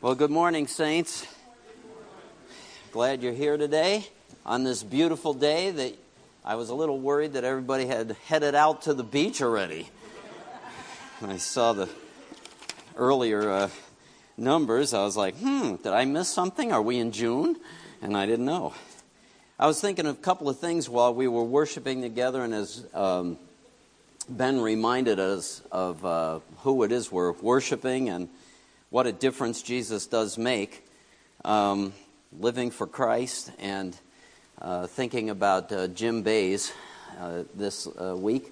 Well, good morning, Saints. Glad you're here today on this beautiful day that I was a little worried that everybody had headed out to the beach already. I saw the earlier uh, numbers. I was like, hmm, did I miss something? Are we in June? And I didn't know. I was thinking of a couple of things while we were worshiping together, and as um, Ben reminded us of uh, who it is we're worshiping and what a difference Jesus does make um, living for Christ and uh, thinking about uh, Jim Bays uh, this uh, week.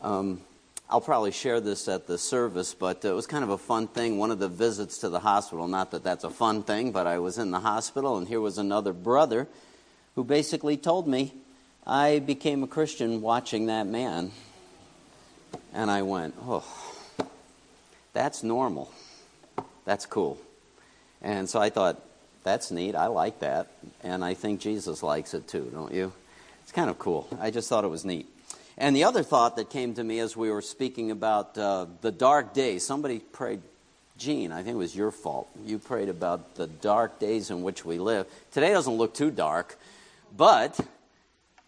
Um, I'll probably share this at the service, but it was kind of a fun thing. One of the visits to the hospital, not that that's a fun thing, but I was in the hospital, and here was another brother who basically told me, I became a Christian watching that man. And I went, oh, that's normal. That's cool. And so I thought, that's neat. I like that. And I think Jesus likes it too, don't you? It's kind of cool. I just thought it was neat. And the other thought that came to me as we were speaking about uh, the dark days, somebody prayed, Gene, I think it was your fault. You prayed about the dark days in which we live. Today doesn't look too dark, but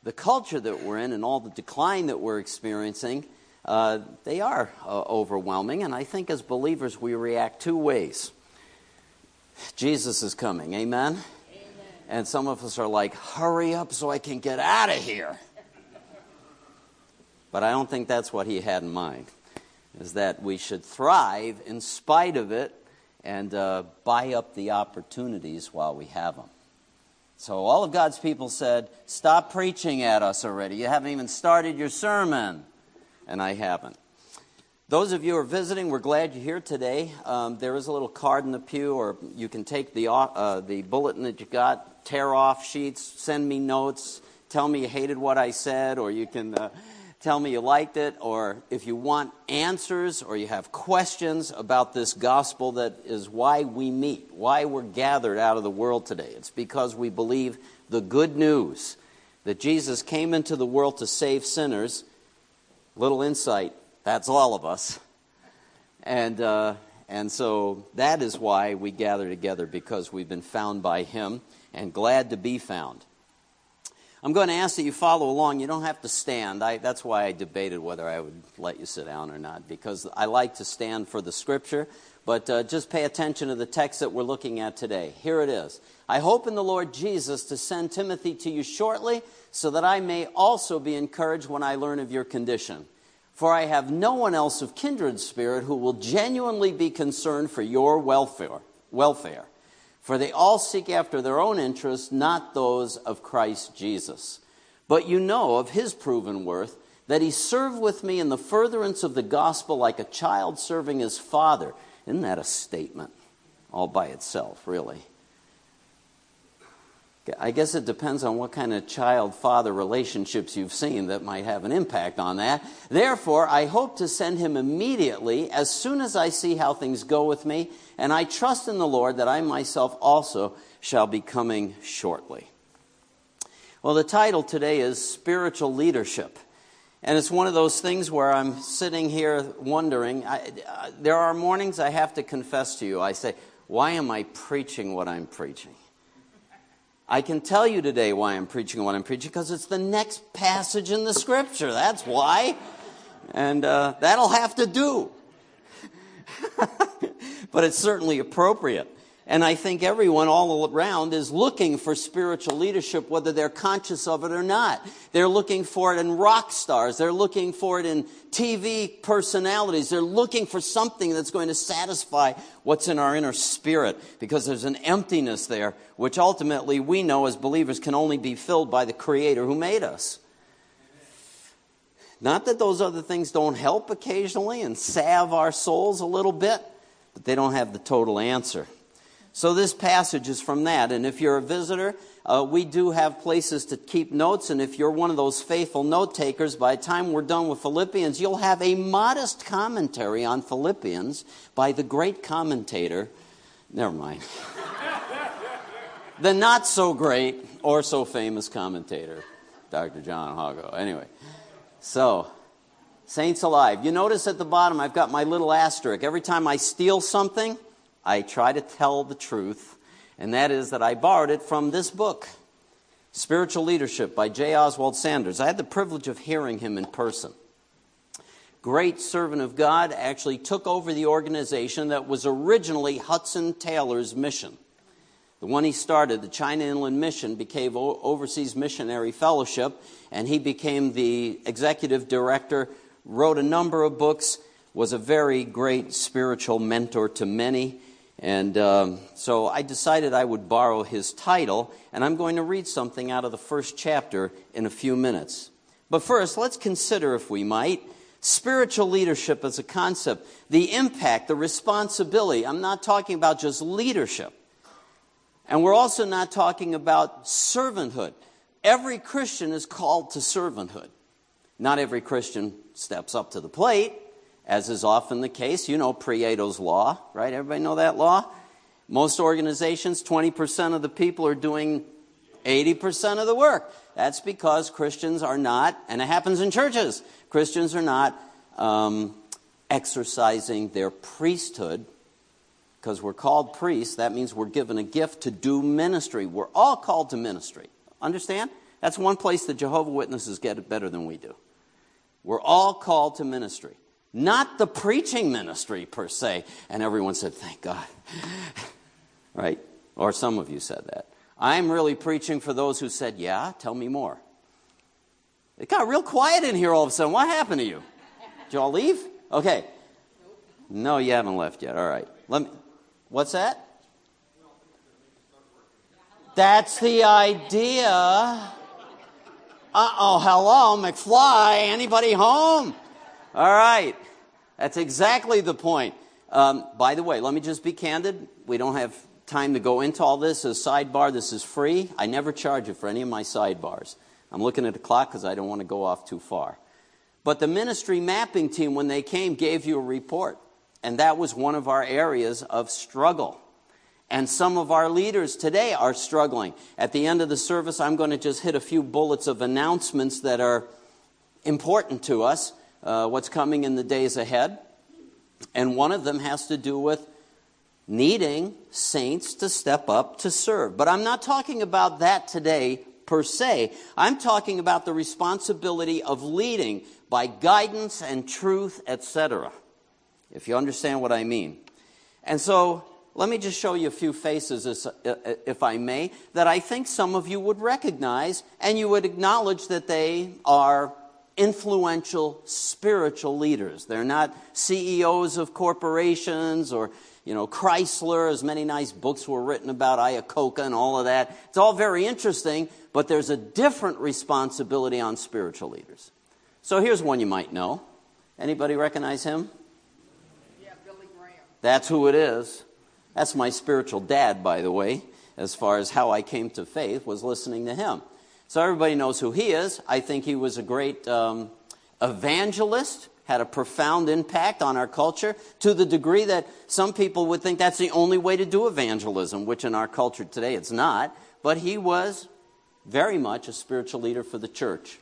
the culture that we're in and all the decline that we're experiencing uh, they are uh, overwhelming. And I think as believers, we react two ways. Jesus is coming, amen? amen? And some of us are like, hurry up so I can get out of here. But I don't think that's what he had in mind, is that we should thrive in spite of it and uh, buy up the opportunities while we have them. So all of God's people said, Stop preaching at us already. You haven't even started your sermon and I haven't. Those of you who are visiting, we're glad you're here today. Um, there is a little card in the pew, or you can take the, uh, the bulletin that you got, tear off sheets, send me notes, tell me you hated what I said, or you can uh, tell me you liked it, or if you want answers or you have questions about this gospel that is why we meet, why we're gathered out of the world today. It's because we believe the good news that Jesus came into the world to save sinners Little insight, that's all of us. And, uh, and so that is why we gather together, because we've been found by Him and glad to be found. I'm going to ask that you follow along. You don't have to stand. I, that's why I debated whether I would let you sit down or not, because I like to stand for the scripture. But uh, just pay attention to the text that we're looking at today. Here it is. I hope in the Lord Jesus to send Timothy to you shortly, so that I may also be encouraged when I learn of your condition. For I have no one else of kindred spirit who will genuinely be concerned for your welfare. welfare. For they all seek after their own interests, not those of Christ Jesus. But you know of his proven worth, that he served with me in the furtherance of the gospel like a child serving his father. Isn't that a statement all by itself, really? I guess it depends on what kind of child father relationships you've seen that might have an impact on that. Therefore, I hope to send him immediately as soon as I see how things go with me, and I trust in the Lord that I myself also shall be coming shortly. Well, the title today is Spiritual Leadership. And it's one of those things where I'm sitting here wondering. I, uh, there are mornings I have to confess to you. I say, why am I preaching what I'm preaching? I can tell you today why I'm preaching what I'm preaching because it's the next passage in the scripture. That's why. And uh, that'll have to do. but it's certainly appropriate. And I think everyone all around is looking for spiritual leadership, whether they're conscious of it or not. They're looking for it in rock stars. They're looking for it in TV personalities. They're looking for something that's going to satisfy what's in our inner spirit because there's an emptiness there, which ultimately we know as believers can only be filled by the Creator who made us. Not that those other things don't help occasionally and salve our souls a little bit, but they don't have the total answer. So this passage is from that. And if you're a visitor, uh, we do have places to keep notes. And if you're one of those faithful note takers, by the time we're done with Philippians, you'll have a modest commentary on Philippians by the great commentator. Never mind. the not so great or so famous commentator, Dr. John Hawco. Anyway, so. Saints alive. You notice at the bottom I've got my little asterisk. Every time I steal something, I try to tell the truth, and that is that I borrowed it from this book, Spiritual Leadership by J. Oswald Sanders. I had the privilege of hearing him in person. Great servant of God actually took over the organization that was originally Hudson Taylor's mission. The one he started, the China Inland Mission, became Overseas Missionary Fellowship, and he became the executive director, wrote a number of books, was a very great spiritual mentor to many. And um, so I decided I would borrow his title, and I'm going to read something out of the first chapter in a few minutes. But first, let's consider, if we might, spiritual leadership as a concept, the impact, the responsibility. I'm not talking about just leadership. And we're also not talking about servanthood. Every Christian is called to servanthood. Not every Christian steps up to the plate, as is often the case. You know Pareto's law, right? Everybody know that law? Most organizations, 20% of the people are doing 80% of the work. That's because Christians are not, and it happens in churches, Christians are not um, exercising their priesthood because we're called priests, that means we're given a gift to do ministry. We're all called to ministry. Understand? That's one place the Jehovah Witnesses get it better than we do. We're all called to ministry. Not the preaching ministry per se. And everyone said, Thank God. right? Or some of you said that. I'm really preaching for those who said, Yeah, tell me more. It got real quiet in here all of a sudden. What happened to you? Did y'all leave? Okay. No, you haven't left yet. All right. Let me, What's that? That's the idea. Uh oh, hello, McFly. Anybody home? All right. That's exactly the point. Um, by the way, let me just be candid. We don't have time to go into all this. As a sidebar, this is free. I never charge you for any of my sidebars. I'm looking at the clock because I don't want to go off too far. But the ministry mapping team, when they came, gave you a report. And that was one of our areas of struggle. And some of our leaders today are struggling. At the end of the service, I'm going to just hit a few bullets of announcements that are important to us, uh, what's coming in the days ahead. And one of them has to do with needing saints to step up to serve. But I'm not talking about that today per se. I'm talking about the responsibility of leading by guidance and truth, etc if you understand what I mean. And so let me just show you a few faces, if I may, that I think some of you would recognize and you would acknowledge that they are influential spiritual leaders. They're not CEOs of corporations or, you know, Chrysler, as many nice books were written about Iacocca and all of that. It's all very interesting, but there's a different responsibility on spiritual leaders. So here's one you might know. Anybody recognize him? Yeah, Billy Graham. That's who it is. That's my spiritual dad, by the way, as far as how I came to faith, was listening to him. So everybody knows who he is. I think he was a great um, evangelist, had a profound impact on our culture to the degree that some people would think that's the only way to do evangelism, which in our culture today it's not. But he was very much a spiritual leader for the church.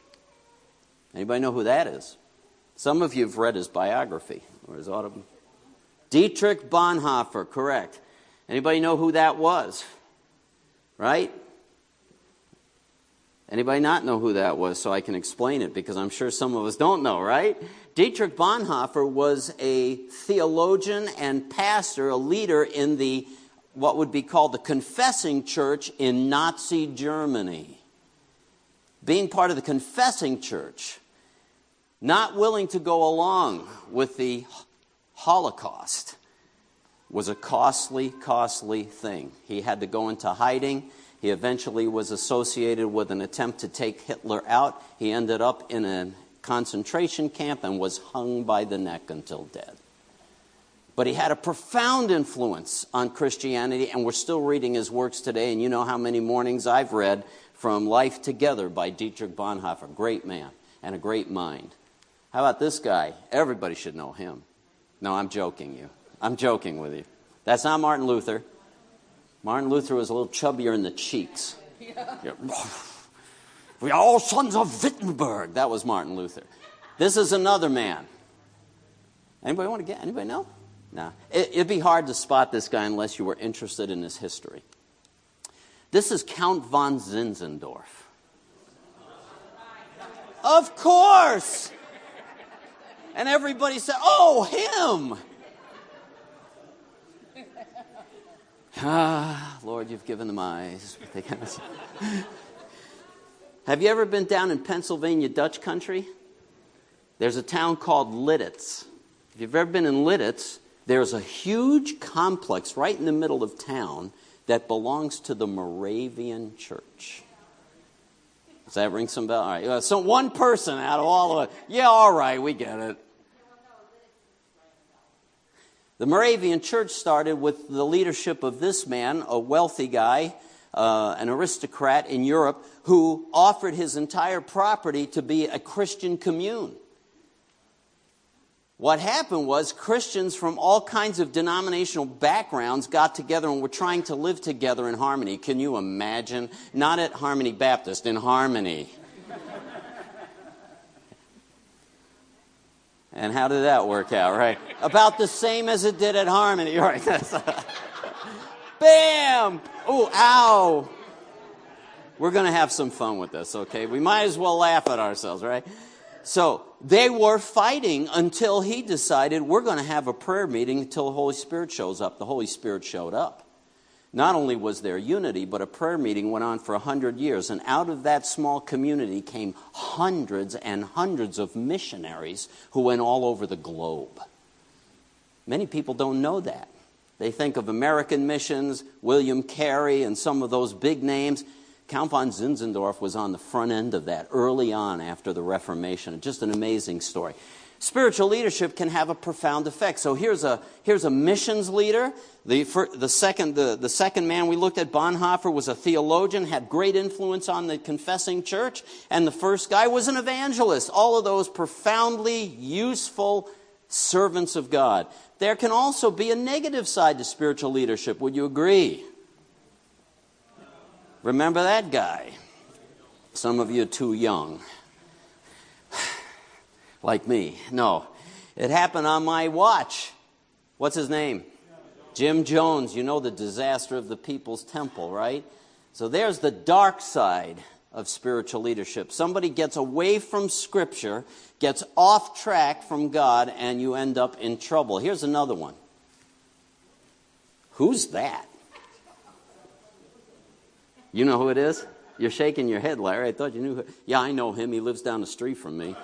Anybody know who that is? Some of you have read his biography or his autobiography. Dietrich Bonhoeffer, correct. Anybody know who that was? Right? Anybody not know who that was so I can explain it because I'm sure some of us don't know, right? Dietrich Bonhoeffer was a theologian and pastor, a leader in the what would be called the confessing church in Nazi Germany. Being part of the confessing church, not willing to go along with the Holocaust was a costly, costly thing. He had to go into hiding. He eventually was associated with an attempt to take Hitler out. He ended up in a concentration camp and was hung by the neck until dead. But he had a profound influence on Christianity, and we're still reading his works today. And you know how many mornings I've read from Life Together by Dietrich Bonhoeffer. a Great man and a great mind. How about this guy? Everybody should know him. No, I'm joking you. I'm joking with you. That's not Martin Luther. Martin Luther was a little chubbier in the cheeks. Yeah. We are all sons of Wittenberg. That was Martin Luther. This is another man. Anybody want to get? Anybody know? Now, it, it'd be hard to spot this guy unless you were interested in his history. This is Count von Zinzendorf. Of course! And everybody said, Oh, him! Ah, Lord, you've given them eyes. Have you ever been down in Pennsylvania, Dutch country? There's a town called Lititz. If you've ever been in Lititz, there's a huge complex right in the middle of town that belongs to the Moravian Church. Does that ring some bell? All right. So one person out of all of it. Yeah, all right, we get it. The Moravian church started with the leadership of this man, a wealthy guy, uh, an aristocrat in Europe, who offered his entire property to be a Christian commune. What happened was Christians from all kinds of denominational backgrounds got together and were trying to live together in harmony. Can you imagine? Not at Harmony Baptist, in harmony. And how did that work out, right? About the same as it did at Harmony, right? Bam! Oh, ow! We're going to have some fun with this, okay? We might as well laugh at ourselves, right? So they were fighting until he decided we're going to have a prayer meeting until the Holy Spirit shows up. The Holy Spirit showed up. Not only was there unity, but a prayer meeting went on for a hundred years. And out of that small community came hundreds and hundreds of missionaries who went all over the globe. Many people don't know that. They think of American missions, William Carey, and some of those big names. Count von Zinzendorf was on the front end of that early on after the Reformation. Just an amazing story. Spiritual leadership can have a profound effect. So here's a, here's a missions leader. The, the, second, the, the second man we looked at, Bonhoeffer, was a theologian, had great influence on the confessing church. And the first guy was an evangelist. All of those profoundly useful servants of God. There can also be a negative side to spiritual leadership. Would you agree? Remember that guy? Some of you are too young like me. No. It happened on my watch. What's his name? Jim Jones. You know the disaster of the People's Temple, right? So there's the dark side of spiritual leadership. Somebody gets away from Scripture, gets off track from God, and you end up in trouble. Here's another one. Who's that? You know who it is? You're shaking your head, Larry. I thought you knew. Who. Yeah, I know him. He lives down the street from me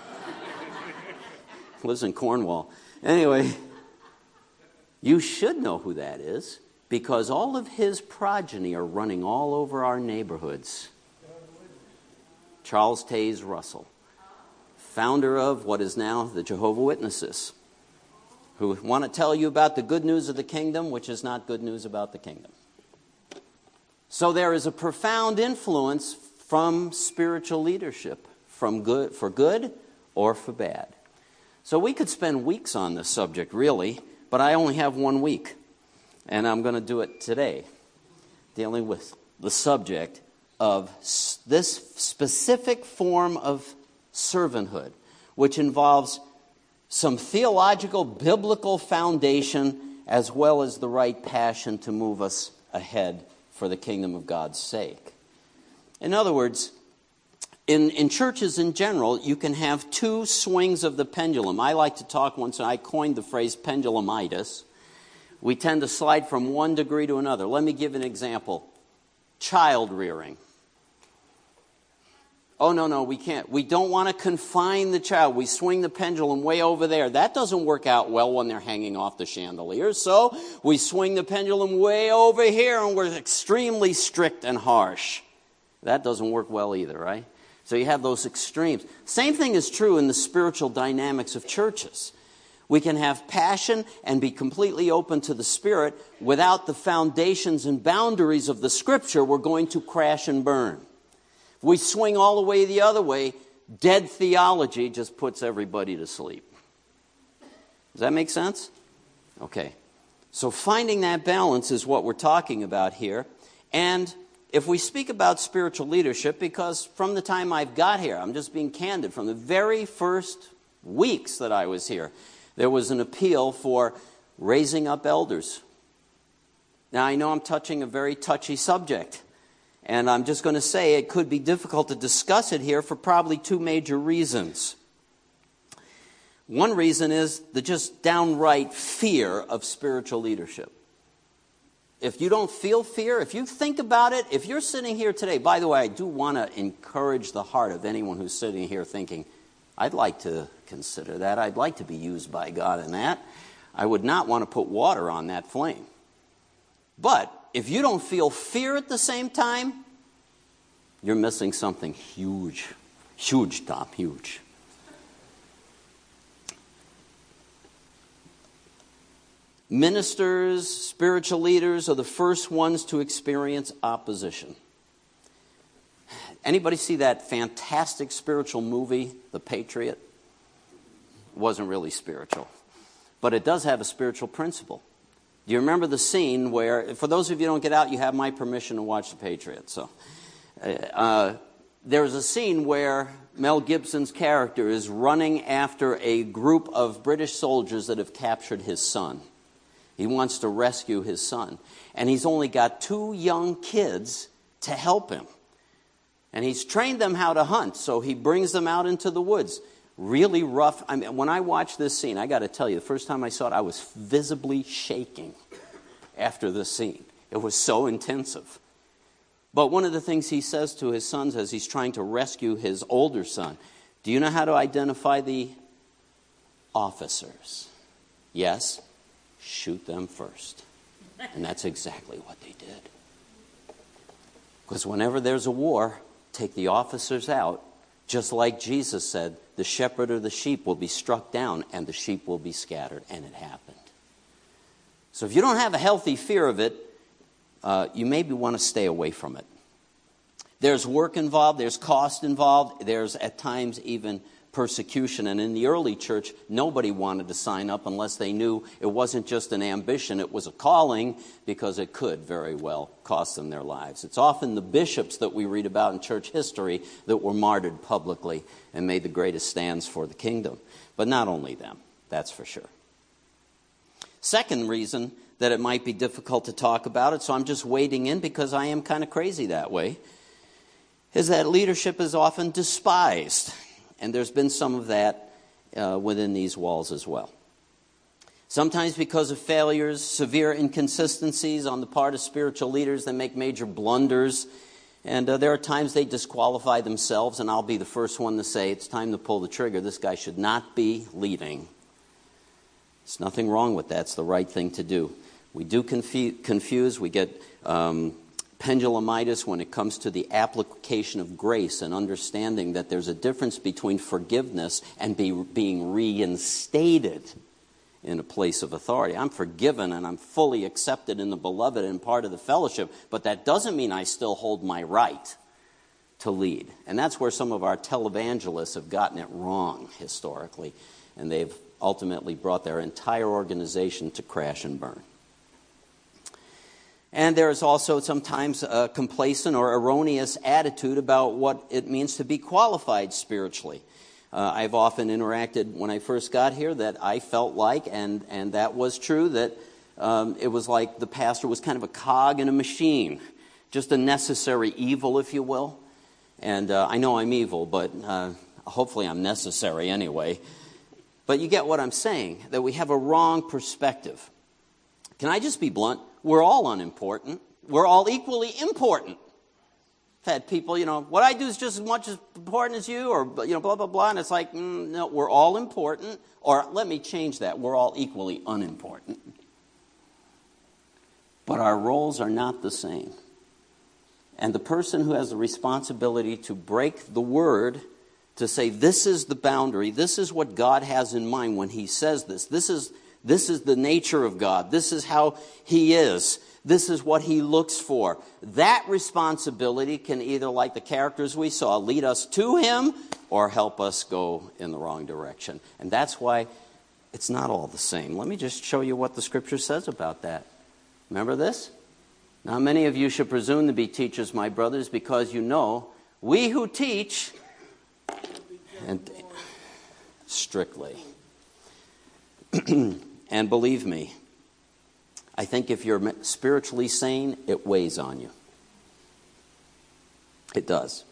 lives in Cornwall. Anyway, you should know who that is because all of his progeny are running all over our neighborhoods. Charles Taze Russell, founder of what is now the Jehovah Witnesses, who want to tell you about the good news of the kingdom, which is not good news about the kingdom. So there is a profound influence from spiritual leadership, from good for good or for bad. So we could spend weeks on this subject, really, but I only have one week. And I'm going to do it today, dealing with the subject of this specific form of servanthood, which involves some theological, biblical foundation, as well as the right passion to move us ahead for the kingdom of God's sake. In other words, in, in churches in general, you can have two swings of the pendulum. I like to talk once, and I coined the phrase pendulumitis. We tend to slide from one degree to another. Let me give an example child rearing. Oh, no, no, we can't. We don't want to confine the child. We swing the pendulum way over there. That doesn't work out well when they're hanging off the chandelier. So we swing the pendulum way over here and we're extremely strict and harsh. That doesn't work well either, right? So you have those extremes. Same thing is true in the spiritual dynamics of churches. We can have passion and be completely open to the Spirit without the foundations and boundaries of the Scripture, we're going to crash and burn. If we swing all the way the other way, dead theology just puts everybody to sleep. Does that make sense? Okay. So finding that balance is what we're talking about here. And if we speak about spiritual leadership, because from the time I've got here, I'm just being candid, from the very first weeks that I was here, there was an appeal for raising up elders. Now, I know I'm touching a very touchy subject, and I'm just going to say it could be difficult to discuss it here for probably two major reasons. One reason is the just downright fear of spiritual leadership. If you don't feel fear, if you think about it, if you're sitting here today, by the way, I do want to encourage the heart of anyone who's sitting here thinking, I'd like to consider that. I'd like to be used by God in that. I would not want to put water on that flame. But if you don't feel fear at the same time, you're missing something huge. Huge, Tom, huge. Ministers, spiritual leaders are the first ones to experience opposition. Anybody see that fantastic spiritual movie, The Patriot? It wasn't really spiritual, but it does have a spiritual principle. Do you remember the scene where, for those of you who don't get out, you have my permission to watch The Patriot. So, uh, there's a scene where Mel Gibson's character is running after a group of British soldiers that have captured his son. He wants to rescue his son. And he's only got two young kids to help him. And he's trained them how to hunt, so he brings them out into the woods. Really rough. I mean, when I watched this scene, I got to tell you, the first time I saw it, I was visibly shaking after the scene. It was so intensive. But one of the things he says to his sons as he's trying to rescue his older son do you know how to identify the officers? Yes shoot them first. And that's exactly what they did. Because whenever there's a war, take the officers out. Just like Jesus said, the shepherd or the sheep will be struck down and the sheep will be scattered. And it happened. So if you don't have a healthy fear of it, uh, you maybe want to stay away from it. There's work involved, there's cost involved, there's at times even persecution. And in the early church, nobody wanted to sign up unless they knew it wasn't just an ambition, it was a calling because it could very well cost them their lives. It's often the bishops that we read about in church history that were martyred publicly and made the greatest stands for the kingdom. But not only them, that's for sure. Second reason that it might be difficult to talk about it, so I'm just wading in because I am kind of crazy that way, is that leadership is often despised. And there's been some of that uh, within these walls as well. Sometimes because of failures, severe inconsistencies on the part of spiritual leaders, they make major blunders. And uh, there are times they disqualify themselves, and I'll be the first one to say it's time to pull the trigger. This guy should not be leading. There's nothing wrong with that. It's the right thing to do. We do confuse, we get um, pendulumitis when it comes to the application of grace and understanding that there's a difference between forgiveness and be, being reinstated in a place of authority. I'm forgiven and I'm fully accepted in the beloved and part of the fellowship, but that doesn't mean I still hold my right to lead. And that's where some of our televangelists have gotten it wrong historically, and they've ultimately brought their entire organization to crash and burn. And there is also sometimes a complacent or erroneous attitude about what it means to be qualified spiritually. Uh, I've often interacted when I first got here that I felt like, and, and that was true, that um, it was like the pastor was kind of a cog in a machine, just a necessary evil, if you will. And uh, I know I'm evil, but uh, hopefully I'm necessary anyway. But you get what I'm saying, that we have a wrong perspective. Can I just be blunt? We're all unimportant. We're all equally important. I've had people, you know, what I do is just as much as important as you, or, you know, blah, blah, blah. And it's like, mm, no, we're all important. Or let me change that. We're all equally unimportant. But our roles are not the same. And the person who has the responsibility to break the word, to say, this is the boundary, this is what God has in mind when He says this, this is this is the nature of God. This is how He is. This is what He looks for. That responsibility can either, like the characters we saw, lead us to Him or help us go in the wrong direction. And that's why it's not all the same. Let me just show you what the Scripture says about that. Remember this? Now, many of you should presume to be teachers, my brothers, because you know we who teach, and strictly. And believe me, I think if you're spiritually sane, it weighs on you. It does.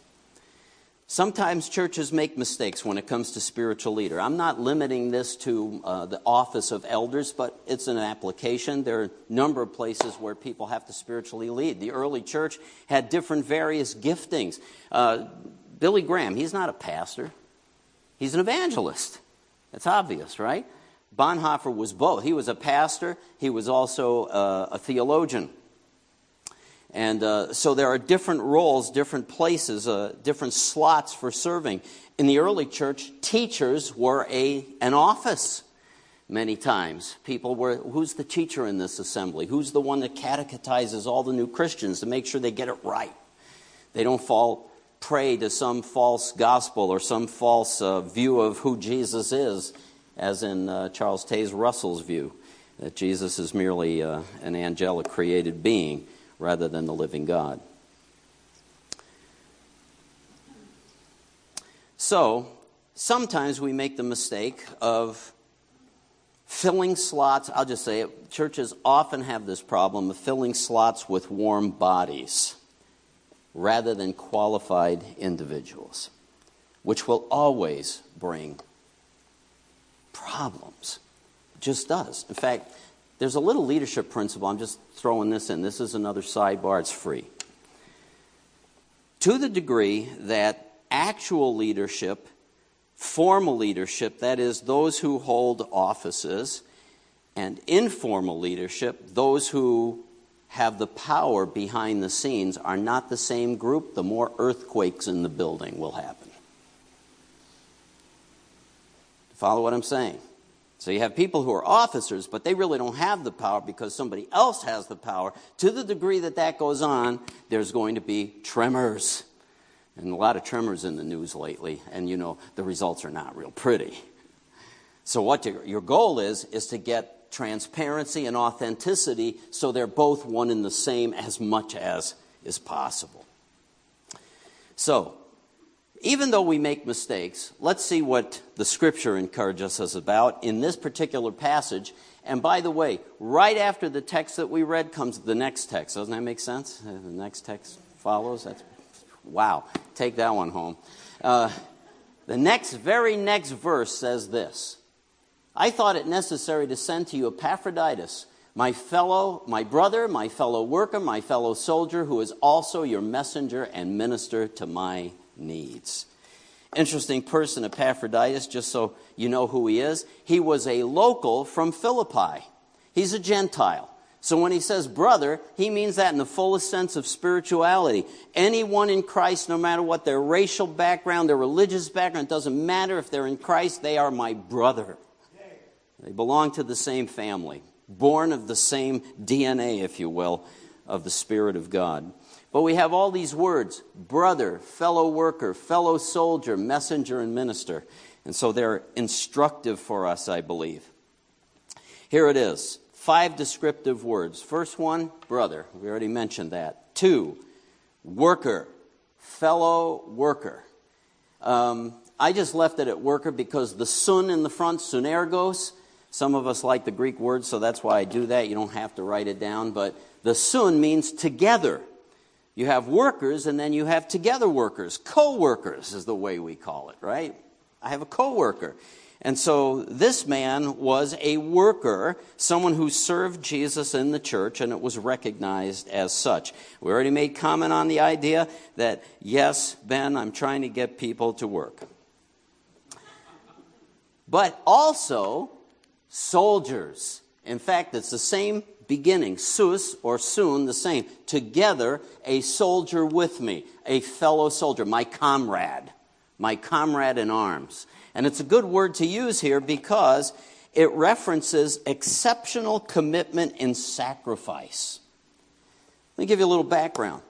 Sometimes churches make mistakes when it comes to spiritual leader. I'm not limiting this to uh, the office of elders, but it's an application. There are a number of places where people have to spiritually lead. The early church had different various giftings. Uh, Billy Graham, he's not a pastor, he's an evangelist. That's obvious, right? Bonhoeffer was both. He was a pastor, he was also uh, a theologian. And uh, so there are different roles, different places, uh, different slots for serving. In the early church, teachers were a, an office many times. People were, who's the teacher in this assembly? Who's the one that catechizes all the new Christians to make sure they get it right? They don't fall prey to some false gospel or some false uh, view of who Jesus is, as in uh, Charles Taze Russell's view, that Jesus is merely uh, an angelic created being rather than the living God. So, sometimes we make the mistake of filling slots. I'll just say it. Churches often have this problem of filling slots with warm bodies rather than qualified individuals, which will always bring problems. It just does. In fact, there's a little leadership principle. I'm just throwing this in. This is another sidebar, it's free. To the degree that actual leadership, formal leadership, that is, those who hold offices, and informal leadership, those who have the power behind the scenes, are not the same group, the more earthquakes in the building will happen. Follow what I'm saying? So you have people who are officers, but they really don't have the power because somebody else has the power. To the degree that that goes on, there's going to be tremors. And a lot of tremors in the news lately, and you know, the results are not real pretty. So what your, goal is, is to get transparency and authenticity so they're both one and the same as much as is possible. So, even though we make mistakes, let's see what the scripture encourages us about in this particular passage. And by the way, right after the text that we read comes the next text. Doesn't that make sense? Uh, the next text follows. That's wow. Take that one home. Uh, the next, very next verse says this I thought it necessary to send to you Epaphroditus, my fellow, my brother, my fellow worker, my fellow soldier, who is also your messenger and minister to my needs. Interesting person, Epaphroditus, just so you know who he is. He was a local from Philippi. He's a Gentile. So when he says brother, he means that in the fullest sense of spirituality. Anyone in Christ, no matter what their racial background, their religious background, doesn't matter if they're in Christ, they are my brother. They belong to the same family, born of the same DNA, if you will, of the Spirit of God. But we have all these words brother, fellow worker, fellow soldier, messenger, and minister. And so they're instructive for us, I believe. Here it is five descriptive words. First one, brother. We already mentioned that. Two, worker, fellow worker. Um, I just left it at worker because the sun in the front, sunergos, some of us like the Greek word, so that's why I do that. You don't have to write it down. But the sun means together. You have workers and then you have together workers. Co workers is the way we call it, right? I have a co worker. And so this man was a worker, someone who served Jesus in the church, and it was recognized as such. We already made comment on the idea that, yes, Ben, I'm trying to get people to work. But also soldiers. In fact, it's the same beginning. Sus, or soon, the same. Together, a soldier with me, a fellow soldier, my comrade, my comrade in arms. And it's a good word to use here because it references exceptional commitment and sacrifice. Let me give you a little background.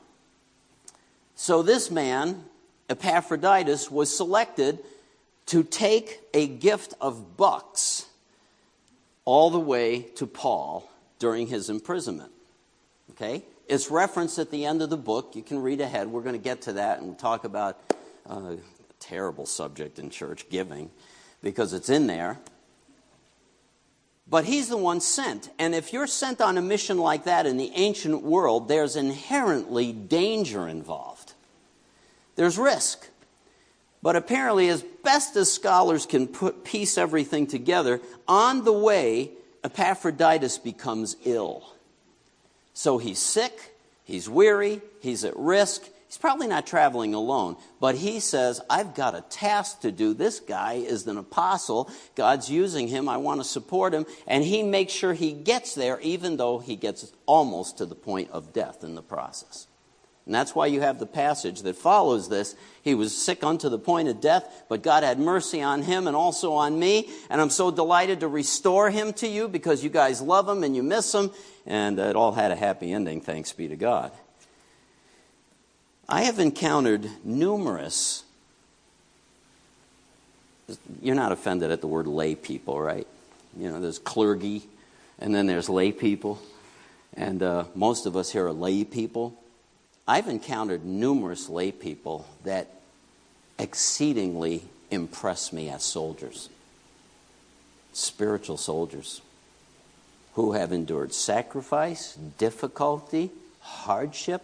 So, this man, Epaphroditus, was selected to take a gift of bucks all the way to Paul during his imprisonment. Okay? It's referenced at the end of the book. You can read ahead. We're going to get to that and talk about uh, a terrible subject in church, giving, because it's in there. But he's the one sent. And if you're sent on a mission like that in the ancient world, there's inherently danger involved. There's risk. But apparently, as best as scholars can put, piece everything together, on the way, Epaphroditus becomes ill. So he's sick, he's weary, he's at risk. He's probably not traveling alone, but he says, I've got a task to do. This guy is an apostle. God's using him. I want to support him. And he makes sure he gets there, even though he gets almost to the point of death in the process. And that's why you have the passage that follows this. He was sick unto the point of death, but God had mercy on him and also on me. And I'm so delighted to restore him to you because you guys love him and you miss him. And it all had a happy ending, thanks be to God. I have encountered numerous, you're not offended at the word lay people, right? You know, there's clergy, and then there's lay people. And uh, most of us here are lay people. I've encountered numerous lay people that exceedingly impress me as soldiers, spiritual soldiers, who have endured sacrifice, difficulty, hardship.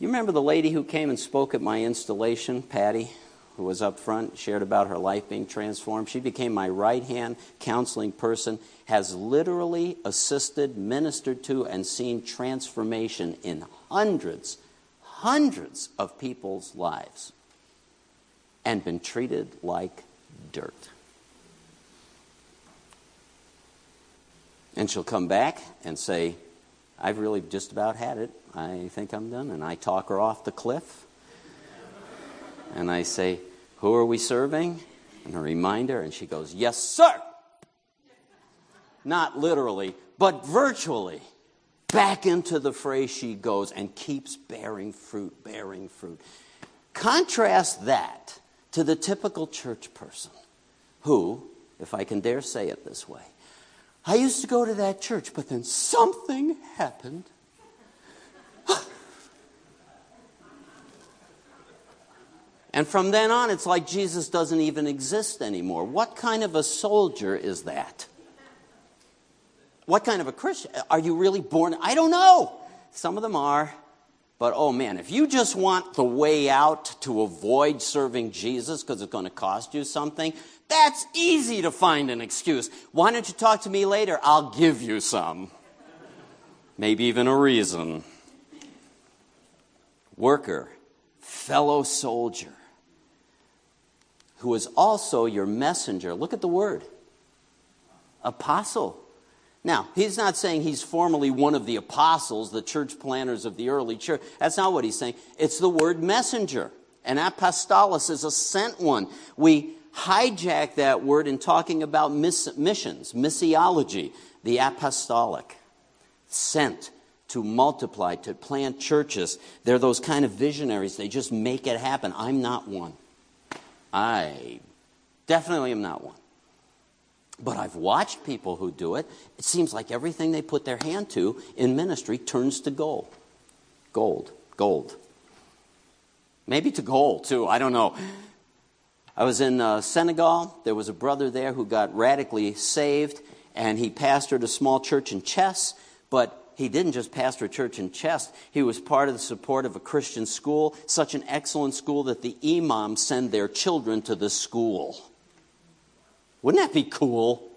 You remember the lady who came and spoke at my installation, Patty, who was up front, shared about her life being transformed? She became my right hand counseling person, has literally assisted, ministered to, and seen transformation in hundreds, hundreds of people's lives and been treated like dirt. And she'll come back and say, I've really just about had it. I think I'm done. And I talk her off the cliff. And I say, Who are we serving? And a reminder, and she goes, Yes, sir. Not literally, but virtually back into the phrase she goes and keeps bearing fruit, bearing fruit. Contrast that to the typical church person who, if I can dare say it this way, I used to go to that church, but then something happened. and from then on, it's like Jesus doesn't even exist anymore. What kind of a soldier is that? What kind of a Christian? Are you really born? I don't know. Some of them are. But oh man, if you just want the way out to avoid serving Jesus because it's going to cost you something, that's easy to find an excuse. Why don't you talk to me later? I'll give you some. Maybe even a reason. Worker, fellow soldier, who is also your messenger. Look at the word apostle. Now, he's not saying he's formally one of the apostles, the church planners of the early church. That's not what he's saying. It's the word messenger. And apostolos is a sent one. We hijack that word in talking about miss- missions, missiology, the apostolic, sent to multiply, to plant churches. They're those kind of visionaries. They just make it happen. I'm not one. I definitely am not one. But I've watched people who do it. It seems like everything they put their hand to in ministry turns to gold. Gold. Gold. Maybe to gold, too. I don't know. I was in uh, Senegal. There was a brother there who got radically saved, and he pastored a small church in Thiès, but he didn't just pastor a church in Thiès. He was part of the support of a Christian school, such an excellent school that the imams send their children to the school. Wouldn't that be cool?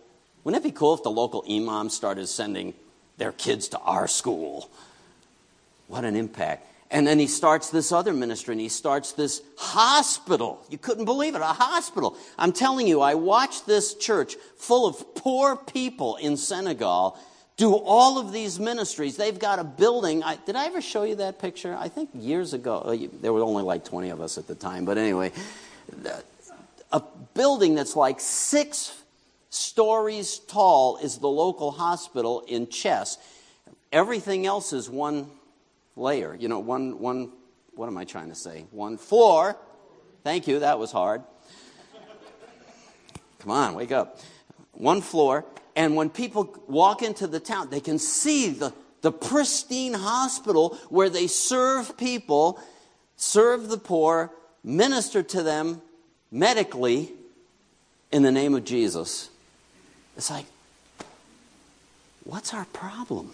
Wouldn't it be cool if the local imams started sending their kids to our school? What an impact. And then he starts this other ministry and he starts this hospital. You couldn't believe it, a hospital. I'm telling you, I watched this church full of poor people in Senegal do all of these ministries. They've got a building. I, did I ever show you that picture? I think years ago. There were only like 20 of us at the time, but anyway a building that's like six stories tall is the local hospital in Thiès. Everything else is one layer, you know, one, one, what am I trying to say? One floor. Thank you, that was hard. Come on, wake up. One floor. And when people walk into the town, they can see the, the pristine hospital where they serve people, serve the poor, minister to them, medically in the name of Jesus. It's like, what's our problem?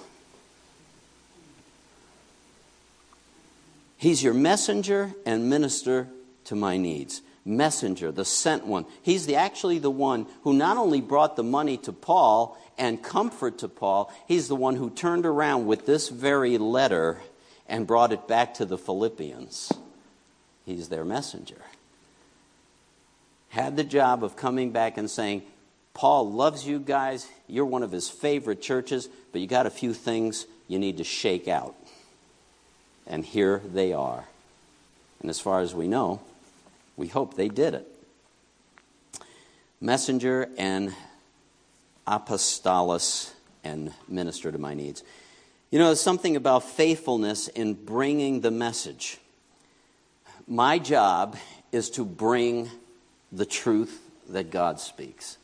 He's your messenger and minister to my needs. Messenger, the sent one. He's the, actually the one who not only brought the money to Paul and comfort to Paul, he's the one who turned around with this very letter and brought it back to the Philippians. He's their messenger. Had the job of coming back and saying, Paul loves you guys. You're one of his favorite churches, but you got a few things you need to shake out. And here they are. And as far as we know, we hope they did it. Messenger and apostolos and minister to my needs. You know, there's something about faithfulness in bringing the message. My job is to bring the truth that God speaks.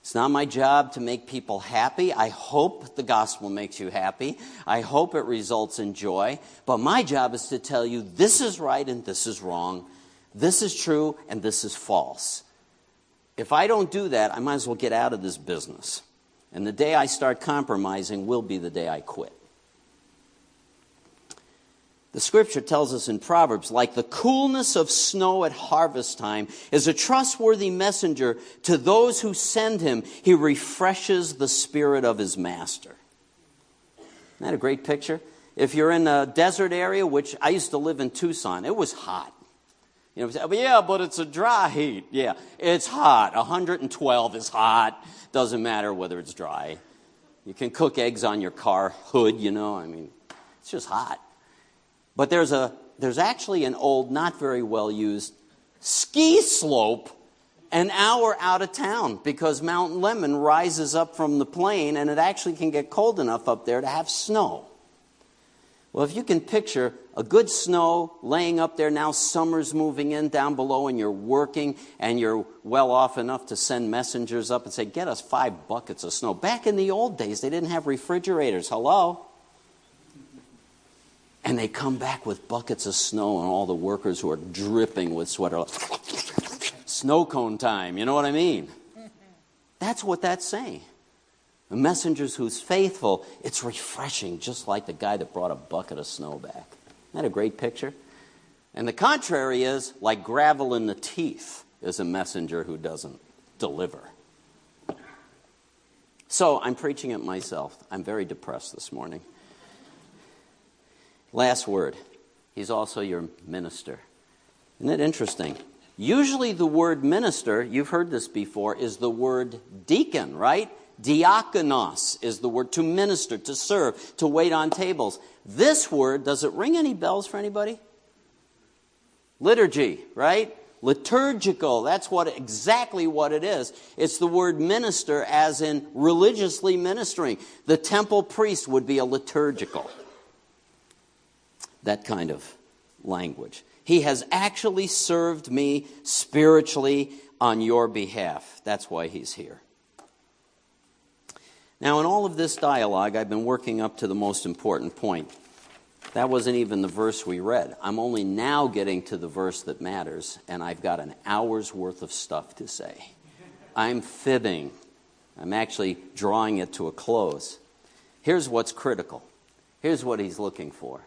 It's not my job to make people happy. I hope the gospel makes you happy. I hope it results in joy. But my job is to tell you this is right and this is wrong. This is true and this is false. If I don't do that, I might as well get out of this business. And the day I start compromising will be the day I quit. The scripture tells us in Proverbs, like the coolness of snow at harvest time is a trustworthy messenger to those who send him. He refreshes the spirit of his master. Isn't that a great picture? If you're in a desert area, which I used to live in Tucson, it was hot. You know, yeah, but it's a dry heat. Yeah, it's hot. 112 is hot. Doesn't matter whether it's dry. You can cook eggs on your car hood, you know. I mean, it's just hot. But there's, a, there's actually an old, not very well used ski slope an hour out of town because Mount Lemmon rises up from the plain and it actually can get cold enough up there to have snow. Well, if you can picture a good snow laying up there now, summer's moving in down below, and you're working and you're well off enough to send messengers up and say, Get us five buckets of snow. Back in the old days, they didn't have refrigerators. Hello? And they come back with buckets of snow, and all the workers who are dripping with sweat are like, snow cone time. You know what I mean? That's what that's saying. The messengers who's faithful, it's refreshing, just like the guy that brought a bucket of snow back. Isn't that a great picture? And the contrary is like gravel in the teeth is a messenger who doesn't deliver. So I'm preaching it myself. I'm very depressed this morning. Last word. He's also your minister. Isn't it interesting? Usually, the word minister, you've heard this before, is the word deacon, right? Diakonos is the word to minister, to serve, to wait on tables. This word, does it ring any bells for anybody? Liturgy, right? Liturgical, that's what exactly what it is. It's the word minister as in religiously ministering. The temple priest would be a liturgical that kind of language. He has actually served me spiritually on your behalf. That's why he's here. Now, in all of this dialogue, I've been working up to the most important point. That wasn't even the verse we read. I'm only now getting to the verse that matters, and I've got an hour's worth of stuff to say. I'm fibbing. I'm actually drawing it to a close. Here's what's critical. Here's what he's looking for.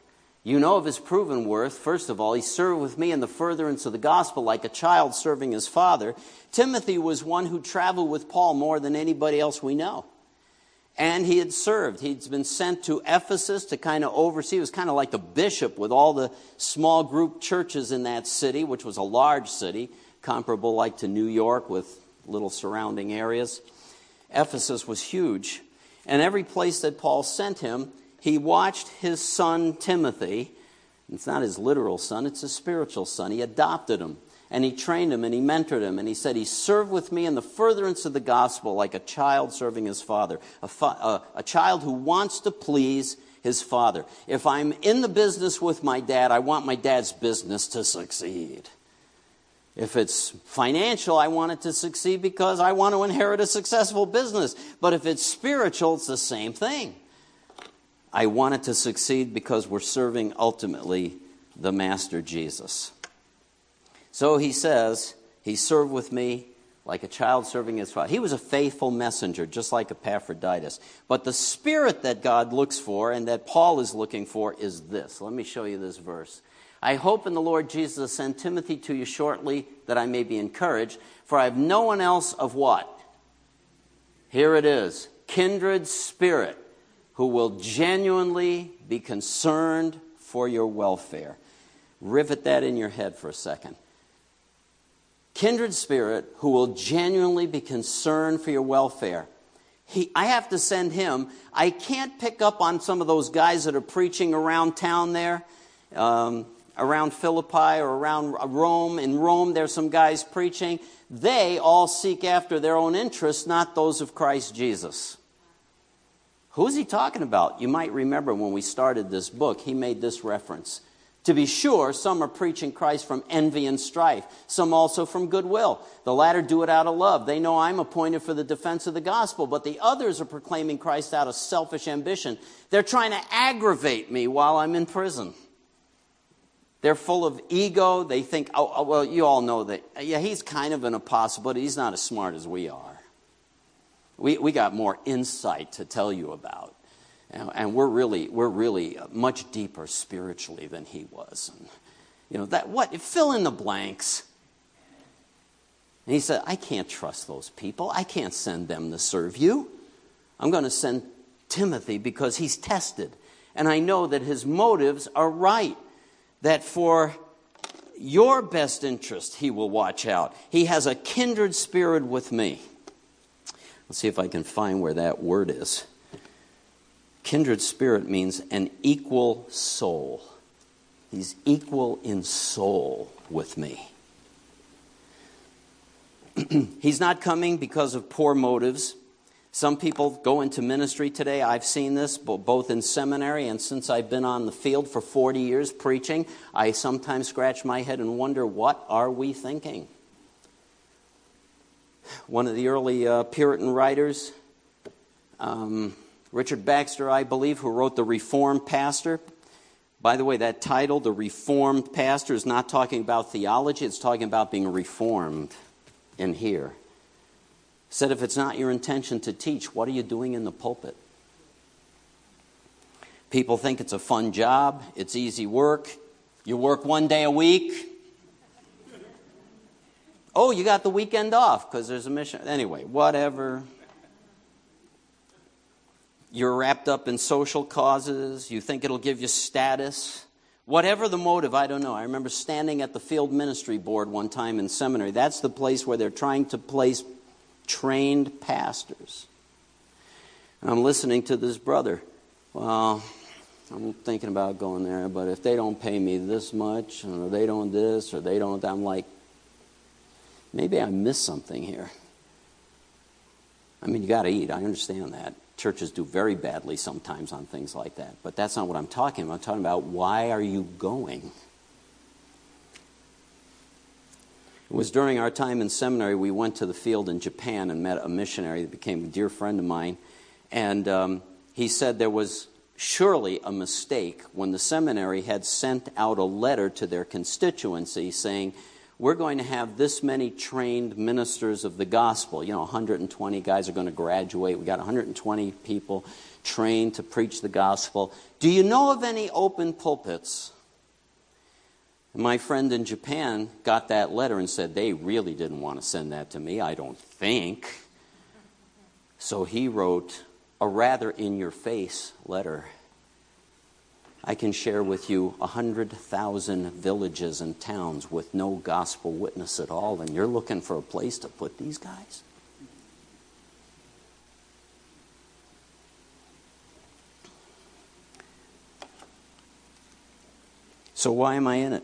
You know of his proven worth. First of all, he served with me in the furtherance of the gospel like a child serving his father. Timothy was one who traveled with Paul more than anybody else we know. And he had served. He'd been sent to Ephesus to kind of oversee. He was kind of like the bishop with all the small group churches in that city, which was a large city, comparable like to New York with little surrounding areas. Ephesus was huge. And every place that Paul sent him, he watched his son Timothy. It's not his literal son, it's his spiritual son. He adopted him and he trained him and he mentored him. And he said, He served with me in the furtherance of the gospel like a child serving his father, a, fa- a, a child who wants to please his father. If I'm in the business with my dad, I want my dad's business to succeed. If it's financial, I want it to succeed because I want to inherit a successful business. But if it's spiritual, it's the same thing. I want it to succeed because we're serving ultimately the Master Jesus. So he says, He served with me like a child serving his father. He was a faithful messenger, just like Epaphroditus. But the spirit that God looks for and that Paul is looking for is this. Let me show you this verse. I hope in the Lord Jesus to send Timothy to you shortly that I may be encouraged, for I have no one else of what? Here it is kindred spirit who will genuinely be concerned for your welfare. Rivet that in your head for a second kindred spirit who will genuinely be concerned for your welfare. He, I have to send him. I can't pick up on some of those guys that are preaching around town there, um, around Philippi or around Rome. In Rome, there's some guys preaching. They all seek after their own interests, not those of Christ Jesus. Who's he talking about? You might remember when we started this book, he made this reference. To be sure, some are preaching Christ from envy and strife, some also from goodwill. The latter do it out of love. They know I'm appointed for the defense of the gospel, but the others are proclaiming Christ out of selfish ambition. They're trying to aggravate me while I'm in prison. They're full of ego. They think, oh, oh well, you all know that, yeah, he's kind of an apostle, but he's not as smart as we are. We, we got more insight to tell you about. And we're really, we're really much deeper spiritually than he was. And, you know, that what? Fill in the blanks. And he said, I can't trust those people. I can't send them to serve you. I'm going to send Timothy because he's tested. And I know that his motives are right. That for your best interest, he will watch out. He has a kindred spirit with me. Let's see if I can find where that word is. Kindred spirit means an equal soul. He's equal in soul with me. He's not coming because of poor motives. Some people go into ministry today. I've seen this both in seminary and since I've been on the field for 40 years preaching. I sometimes scratch my head and wonder, what are we thinking? One of the early uh, Puritan writers, um, Richard Baxter, I believe, who wrote The Reformed Pastor. By the way, that title, The Reformed Pastor, is not talking about theology, it's talking about being reformed in here. Said, if it's not your intention to teach, what are you doing in the pulpit? People think it's a fun job, it's easy work. You work one day a week. Oh, you got the weekend off because there's a mission. Anyway, whatever. You're wrapped up in social causes. You think it'll give you status. Whatever the motive, I don't know. I remember standing at the field ministry board one time in seminary. That's the place where they're trying to place trained pastors. And I'm listening to this brother. Well, I'm thinking about going there, but if they don't pay me this much, or they don't this, or they don't, I'm like, maybe I missed something here. I mean, you got to eat. I understand that churches do very badly sometimes on things like that. But that's not what I'm talking about. I'm talking about why are you going? It was during our time in seminary, we went to the field in Japan and met a missionary that became a dear friend of mine. And um, he said there was surely a mistake when the seminary had sent out a letter to their constituency saying, we're going to have this many trained ministers of the gospel. You know, 120 guys are going to graduate. We got 120 people trained to preach the gospel. Do you know of any open pulpits? My friend in Japan got that letter and said they really didn't want to send that to me, I don't think. So he wrote a rather in your face letter I can share with you 100,000 villages and towns with no gospel witness at all, and you're looking for a place to put these guys? So, why am I in it?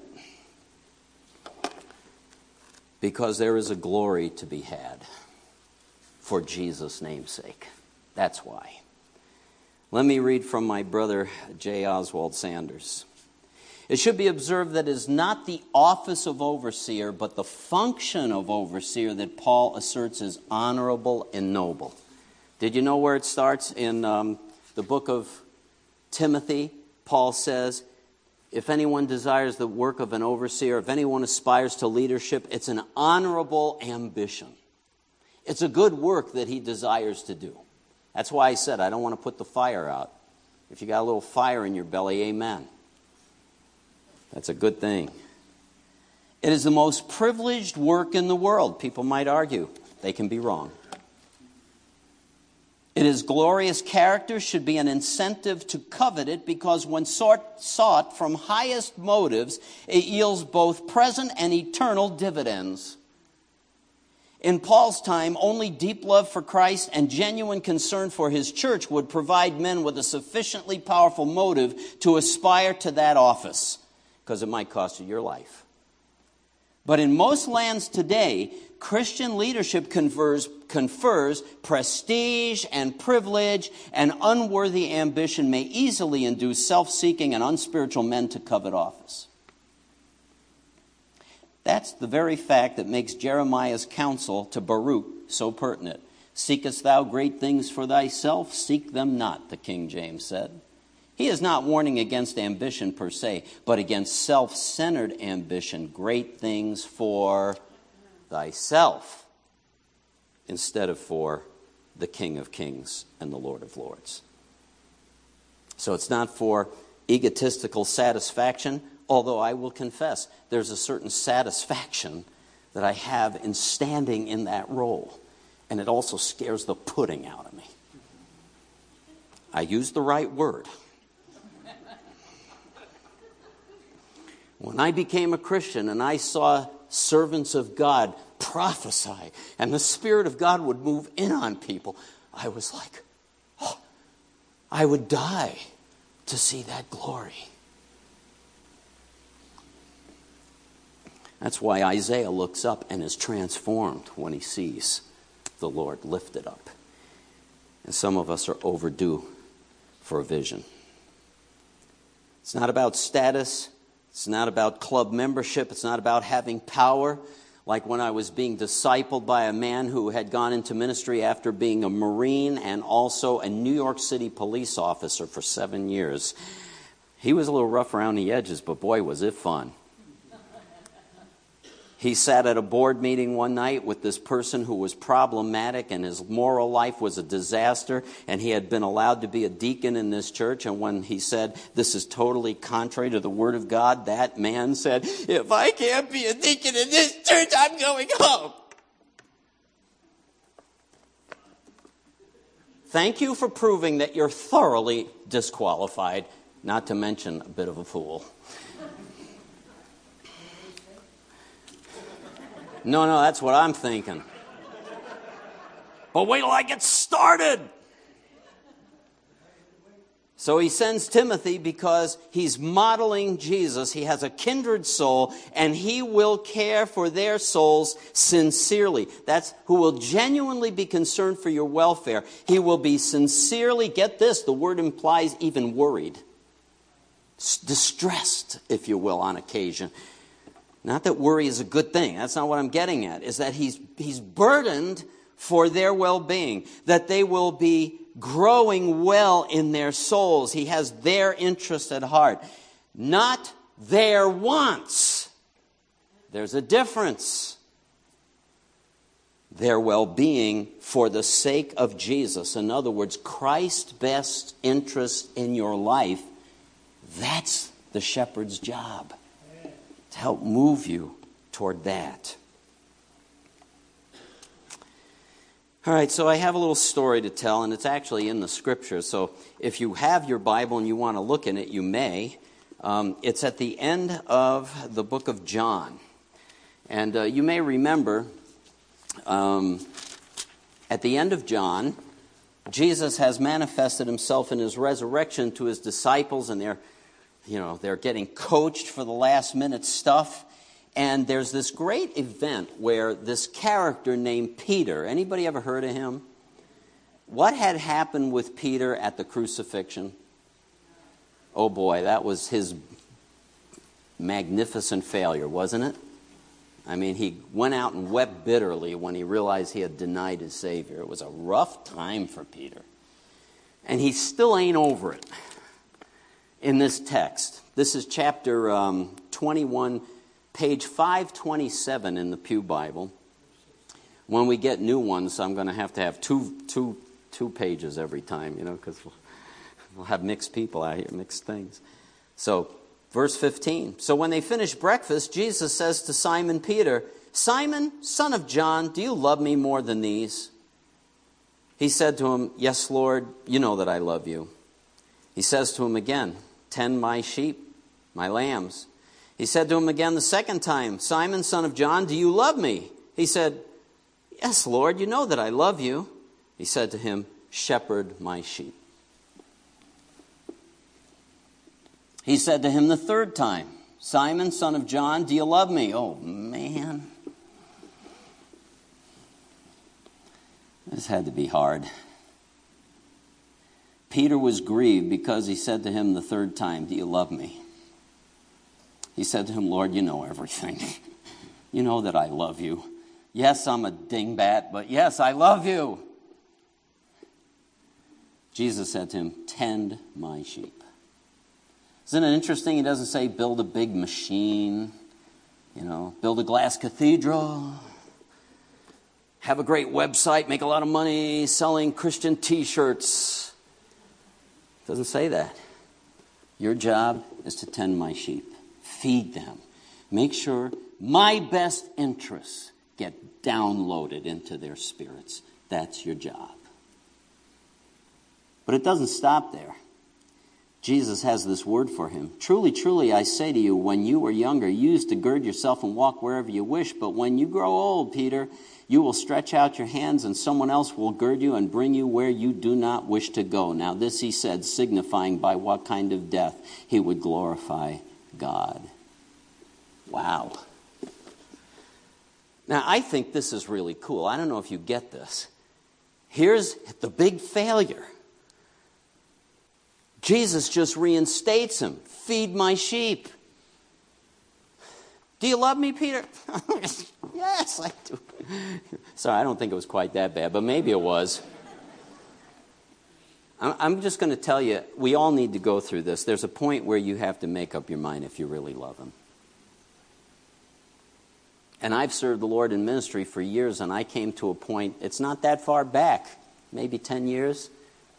Because there is a glory to be had for Jesus' name's sake. That's why. Let me read from my brother J. Oswald Sanders. It should be observed that it is not the office of overseer, but the function of overseer that Paul asserts is honorable and noble. Did you know where it starts? In um, the book of Timothy, Paul says, if anyone desires the work of an overseer, if anyone aspires to leadership, it's an honorable ambition. It's a good work that he desires to do. That's why I said I don't want to put the fire out. If you got a little fire in your belly, amen. That's a good thing. It is the most privileged work in the world. People might argue. They can be wrong. It is glorious character should be an incentive to covet it because when sought, sought from highest motives, it yields both present and eternal dividends. In Paul's time, only deep love for Christ and genuine concern for his church would provide men with a sufficiently powerful motive to aspire to that office, because it might cost you your life. But in most lands today, Christian leadership confers, confers prestige and privilege, and unworthy ambition may easily induce self seeking and unspiritual men to covet office. That's the very fact that makes Jeremiah's counsel to Baruch so pertinent. Seekest thou great things for thyself? Seek them not, the King James said. He is not warning against ambition per se, but against self centered ambition, great things for thyself, instead of for the King of Kings and the Lord of Lords. So it's not for egotistical satisfaction Although I will confess, there's a certain satisfaction that I have in standing in that role. And it also scares the pudding out of me. I use the right word. When I became a Christian and I saw servants of God prophesy and the Spirit of God would move in on people, I was like, oh, I would die to see that glory. That's why Isaiah looks up and is transformed when he sees the Lord lifted up. And some of us are overdue for a vision. It's not about status, it's not about club membership, it's not about having power. Like when I was being discipled by a man who had gone into ministry after being a Marine and also a New York City police officer for seven years. He was a little rough around the edges, but boy, was it fun. He sat at a board meeting one night with this person who was problematic and his moral life was a disaster, and he had been allowed to be a deacon in this church. And when he said, This is totally contrary to the Word of God, that man said, If I can't be a deacon in this church, I'm going home. Thank you for proving that you're thoroughly disqualified, not to mention a bit of a fool. No, no, that's what I'm thinking. But wait till I get started. So he sends Timothy because he's modeling Jesus. He has a kindred soul and he will care for their souls sincerely. That's who will genuinely be concerned for your welfare. He will be sincerely, get this, the word implies even worried, distressed, if you will, on occasion. Not that worry is a good thing. That's not what I'm getting at. Is that he's, he's burdened for their well being, that they will be growing well in their souls. He has their interest at heart, not their wants. There's a difference. Their well being for the sake of Jesus. In other words, Christ's best interest in your life. That's the shepherd's job to help move you toward that. All right, so I have a little story to tell, and it's actually in the scripture. So if you have your Bible and you want to look in it, you may. Um, it's at the end of the book of John. And uh, you may remember um, at the end of John, Jesus has manifested himself in his resurrection to his disciples, and they're you know, they're getting coached for the last minute stuff. And there's this great event where this character named Peter, anybody ever heard of him? What had happened with Peter at the crucifixion? Oh boy, that was his magnificent failure, wasn't it? I mean, he went out and wept bitterly when he realized he had denied his Savior. It was a rough time for Peter. And he still ain't over it in this text. This is chapter um, 21, page 527 in the Pew Bible. When we get new ones, I'm going to have to have two, two, two pages every time, you know, because we'll, we'll have mixed people out here, mixed things. So, verse 15. So when they finished breakfast, Jesus says to Simon Peter, Simon, son of John, do you love me more than these? He said to him, Yes, Lord, you know that I love you. He says to him again, Tend my sheep, my lambs. He said to him again the second time, Simon, son of John, do you love me? He said, Yes, Lord, you know that I love you. He said to him, Shepherd my sheep. He said to him the third time, Simon, son of John, do you love me? Oh, man. This had to be hard. Peter was grieved because he said to him the third time, Do you love me? He said to him, Lord, you know everything. you know that I love you. Yes, I'm a dingbat, but yes, I love you. Jesus said to him, Tend my sheep. Isn't it interesting? He doesn't say build a big machine, you know, build a glass cathedral, have a great website, make a lot of money selling Christian t shirts. Doesn't say that. Your job is to tend my sheep, feed them, make sure my best interests get downloaded into their spirits. That's your job. But it doesn't stop there. Jesus has this word for him. Truly, truly, I say to you, when you were younger, you used to gird yourself and walk wherever you wish. But when you grow old, Peter, you will stretch out your hands, and someone else will gird you and bring you where you do not wish to go. Now, this he said, signifying by what kind of death he would glorify God. Wow. Now, I think this is really cool. I don't know if you get this. Here's the big failure Jesus just reinstates him Feed my sheep. Do you love me, Peter? yes, I do. Sorry, I don't think it was quite that bad, but maybe it was. I'm just going to tell you, we all need to go through this. There's a point where you have to make up your mind if you really love Him. And I've served the Lord in ministry for years, and I came to a point, it's not that far back, maybe 10 years,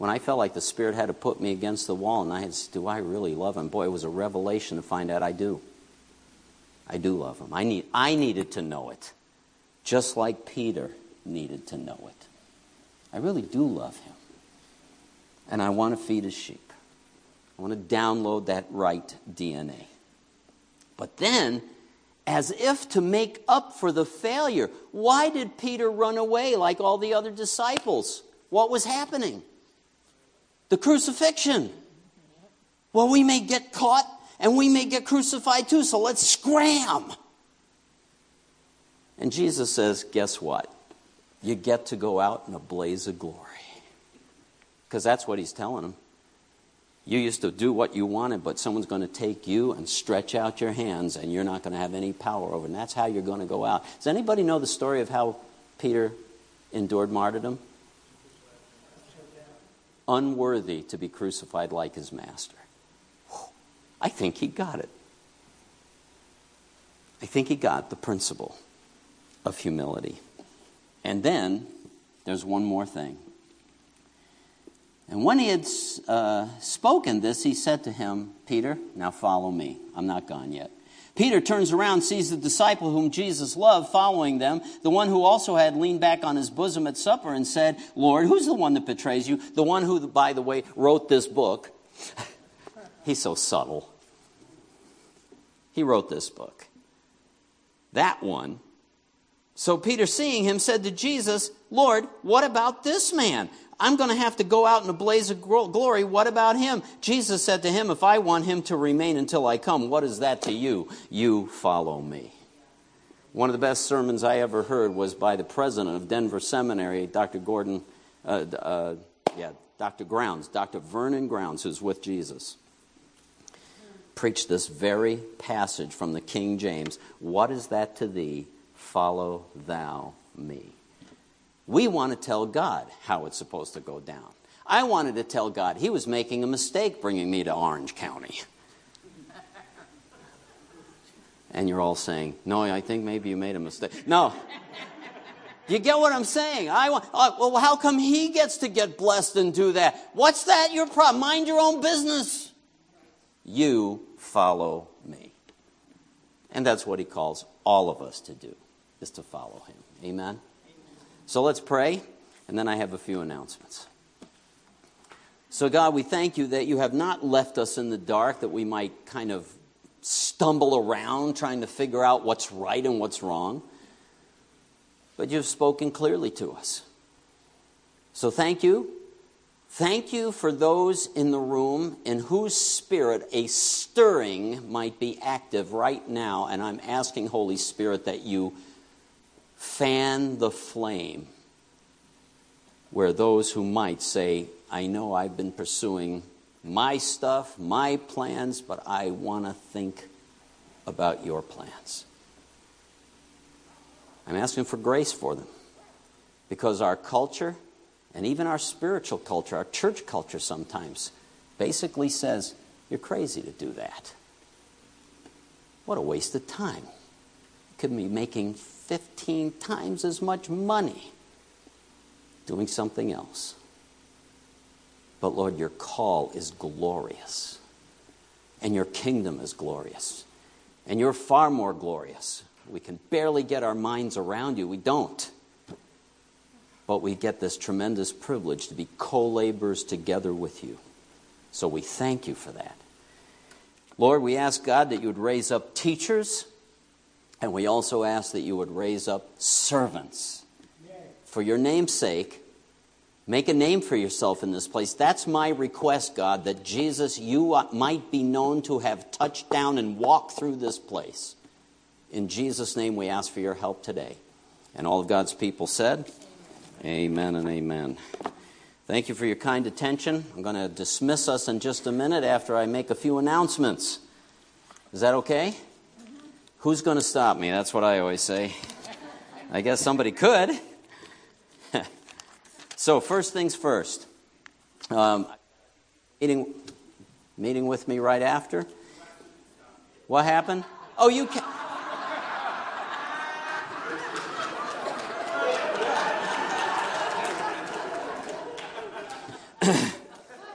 when I felt like the Spirit had to put me against the wall, and I had Do I really love Him? Boy, it was a revelation to find out I do. I do love Him. I, need, I needed to know it, just like Peter needed to know it. I really do love Him. And I want to feed His sheep. I want to download that right DNA. But then, as if to make up for the failure, why did Peter run away like all the other disciples? What was happening? The crucifixion. Well, we may get caught and we may get crucified too, so let's scram. And Jesus says, Guess what? You get to go out in a blaze of glory. Because that's what he's telling them. You used to do what you wanted, but someone's going to take you and stretch out your hands, and you're not going to have any power over. And that's how you're going to go out. Does anybody know the story of how Peter endured martyrdom? Unworthy to be crucified like his master. I think he got it. I think he got the principle of humility. And then there's one more thing. And when he had uh, spoken this, he said to him, Peter, now follow me. I'm not gone yet. Peter turns around, sees the disciple whom Jesus loved following them, the one who also had leaned back on his bosom at supper and said, Lord, who's the one that betrays you? The one who, by the way, wrote this book. He's so subtle. He wrote this book. That one. So Peter, seeing him, said to Jesus, Lord, what about this man? I'm going to have to go out in a blaze of glory. What about him? Jesus said to him, If I want him to remain until I come, what is that to you? You follow me. One of the best sermons I ever heard was by the president of Denver Seminary, Dr. Gordon, uh, uh, yeah, Dr. Grounds, Dr. Vernon Grounds, who's with Jesus. Preached this very passage from the King James What is that to thee? Follow thou me. We want to tell God how it's supposed to go down. I wanted to tell God he was making a mistake bringing me to Orange County. And you're all saying, No, I think maybe you made a mistake. No. You get what I'm saying? I want, uh, well, how come he gets to get blessed and do that? What's that your problem? Mind your own business. You follow me. And that's what he calls all of us to do, is to follow him. Amen? So let's pray, and then I have a few announcements. So, God, we thank you that you have not left us in the dark, that we might kind of stumble around trying to figure out what's right and what's wrong. But you've spoken clearly to us. So, thank you. Thank you for those in the room in whose spirit a stirring might be active right now. And I'm asking, Holy Spirit, that you fan the flame where those who might say, I know I've been pursuing my stuff, my plans, but I want to think about your plans. I'm asking for grace for them because our culture and even our spiritual culture, our church culture sometimes, basically says, You're crazy to do that. What a waste of time. You could be making 15 times as much money doing something else. But Lord, your call is glorious, and your kingdom is glorious, and you're far more glorious. We can barely get our minds around you. We don't but we get this tremendous privilege to be co laborers together with you. So we thank you for that. Lord, we ask God that you would raise up teachers, and we also ask that you would raise up servants. For your name's sake, make a name for yourself in this place. That's my request, God, that Jesus, you might be known to have touched down and walked through this place. In Jesus' name, we ask for your help today. And all of God's people said, Amen and amen. Thank you for your kind attention. I'm going to dismiss us in just a minute after I make a few announcements. Is that okay? Who's going to stop me? That's what I always say. I guess somebody could. so, first things first. Um, meeting, meeting with me right after. What happened? Oh, you can.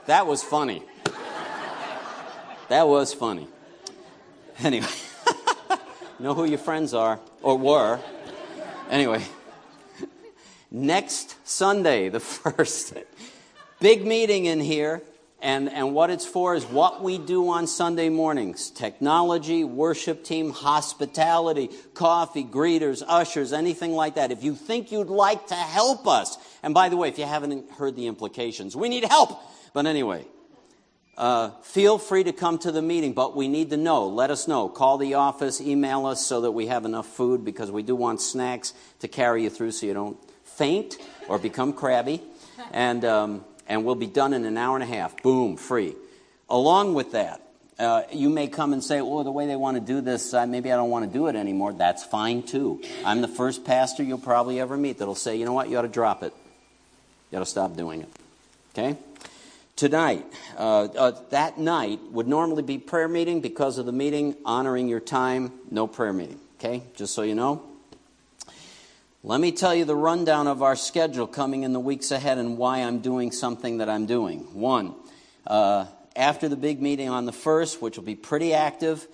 That was funny. That was funny. Anyway, know who your friends are, or were. Anyway, next Sunday, the first, big meeting in here. And, and what it's for is what we do on Sunday mornings technology, worship team, hospitality, coffee, greeters, ushers, anything like that. If you think you'd like to help us, and by the way, if you haven't heard the implications, we need help. But anyway, uh, feel free to come to the meeting, but we need to know. Let us know. Call the office, email us so that we have enough food because we do want snacks to carry you through so you don't faint or become crabby. And, um, and we'll be done in an hour and a half. Boom, free. Along with that, uh, you may come and say, "Oh, the way they want to do this, uh, maybe I don't want to do it anymore." That's fine too. I'm the first pastor you'll probably ever meet that'll say, "You know what? You ought to drop it. You ought to stop doing it." Okay tonight. Uh, uh, that night would normally be prayer meeting because of the meeting, honoring your time, no prayer meeting. Okay, just so you know. Let me tell you the rundown of our schedule coming in the weeks ahead and why I'm doing something that I'm doing. One, uh, after the big meeting on the 1st, which will be pretty active,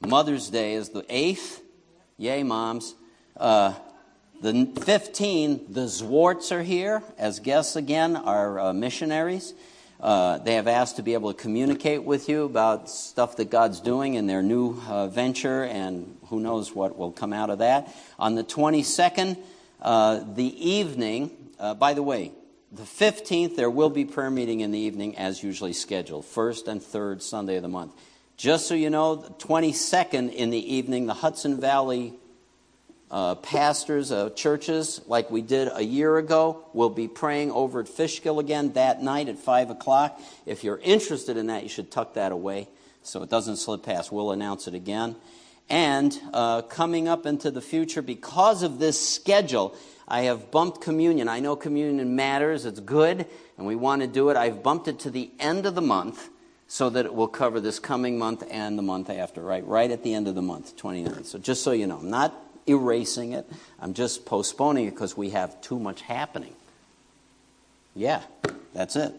Mother's Day is the 8th. Yay, moms. Uh, the 15, the Zwarts are here as guests again, our uh, missionaries. Uh, they have asked to be able to communicate with you about stuff that God's doing in their new uh, venture, and who knows what will come out of that. On the 22nd, uh, the evening, uh, by the way, the 15th, there will be prayer meeting in the evening as usually scheduled, first and third Sunday of the month. Just so you know, the 22nd in the evening, the Hudson Valley uh, pastors of churches, like we did a year ago. We'll be praying over at Fishkill again that night at 5 o'clock. If you're interested in that, you should tuck that away so it doesn't slip past. We'll announce it again. And uh, coming up into the future, because of this schedule, I have bumped communion. I know communion matters, it's good, and we want to do it. I've bumped it to the end of the month so that it will cover this coming month and the month after, right? Right at the end of the month, 29th. So just so you know, I'm not erasing it. I'm just postponing it because we have too much happening. Yeah, that's it.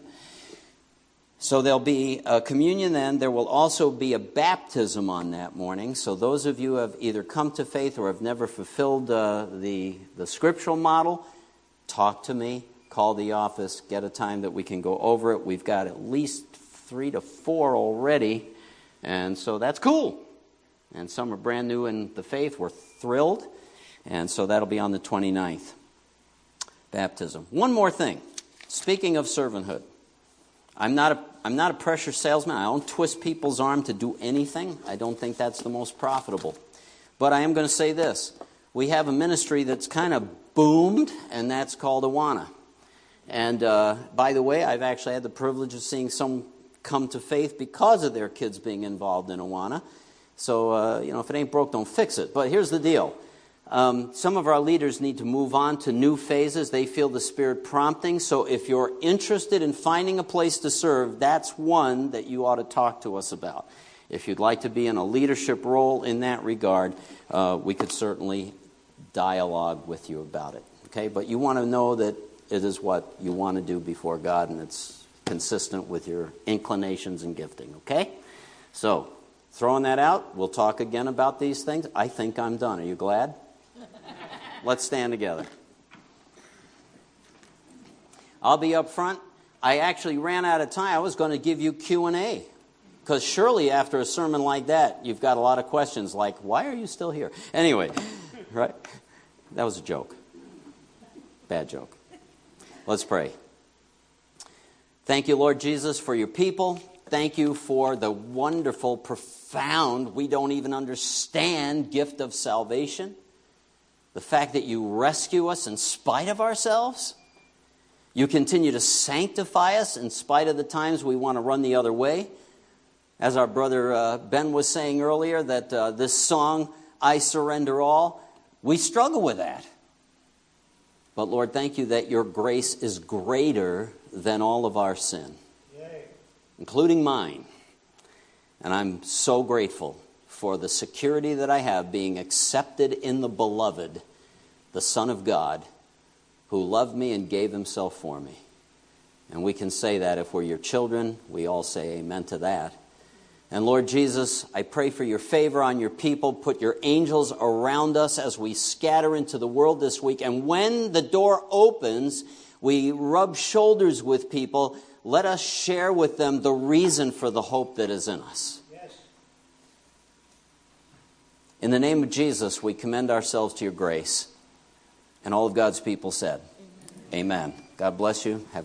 So there'll be a communion then. There will also be a baptism on that morning. So those of you who have either come to faith or have never fulfilled uh, the, the scriptural model, talk to me, call the office, get a time that we can go over it. We've got at least three to four already, and so that's cool. And some are brand new in the faith. We're thrilled. And so that'll be on the 29th. Baptism. One more thing. Speaking of servanthood. I'm not a I'm not a pressure salesman. I don't twist people's arm to do anything. I don't think that's the most profitable. But I am going to say this. We have a ministry that's kind of boomed, and that's called Awana. And uh, by the way, I've actually had the privilege of seeing some come to faith because of their kids being involved in Awana. So, uh, you know, if it ain't broke, don't fix it. But here's the deal um, some of our leaders need to move on to new phases. They feel the Spirit prompting. So if you're interested in finding a place to serve, that's one that you ought to talk to us about. If you'd like to be in a leadership role in that regard, uh, we could certainly dialogue with you about it. Okay? But you want to know that it is what you want to do before God and it's consistent with your inclinations and gifting. Okay? So, throwing that out, we'll talk again about these things. I think I'm done. Are you glad? Let's stand together. I'll be up front. I actually ran out of time. I was going to give you Q&A. Because surely after a sermon like that, you've got a lot of questions like, why are you still here? Anyway, right? That was a joke. Bad joke. Let's pray. Thank you, Lord Jesus, for your people. Thank you for the wonderful, profound, we don't even understand gift of salvation the fact that you rescue us in spite of ourselves. You continue to sanctify us in spite of the times we want to run the other way. As our brother uh, Ben was saying earlier, that uh, this song, I Surrender All, we struggle with that. But Lord, thank you that your grace is greater than all of our sin. Including mine. And I'm so grateful for the security that I have being accepted in the beloved, the Son of God, who loved me and gave himself for me. And we can say that if we're your children, we all say amen to that. And Lord Jesus, I pray for your favor on your people. Put your angels around us as we scatter into the world this week. And when the door opens, we rub shoulders with people. Let us share with them the reason for the hope that is in us. In the name of Jesus, we commend ourselves to your grace. And all of God's people said, Amen. Amen. God bless you. Have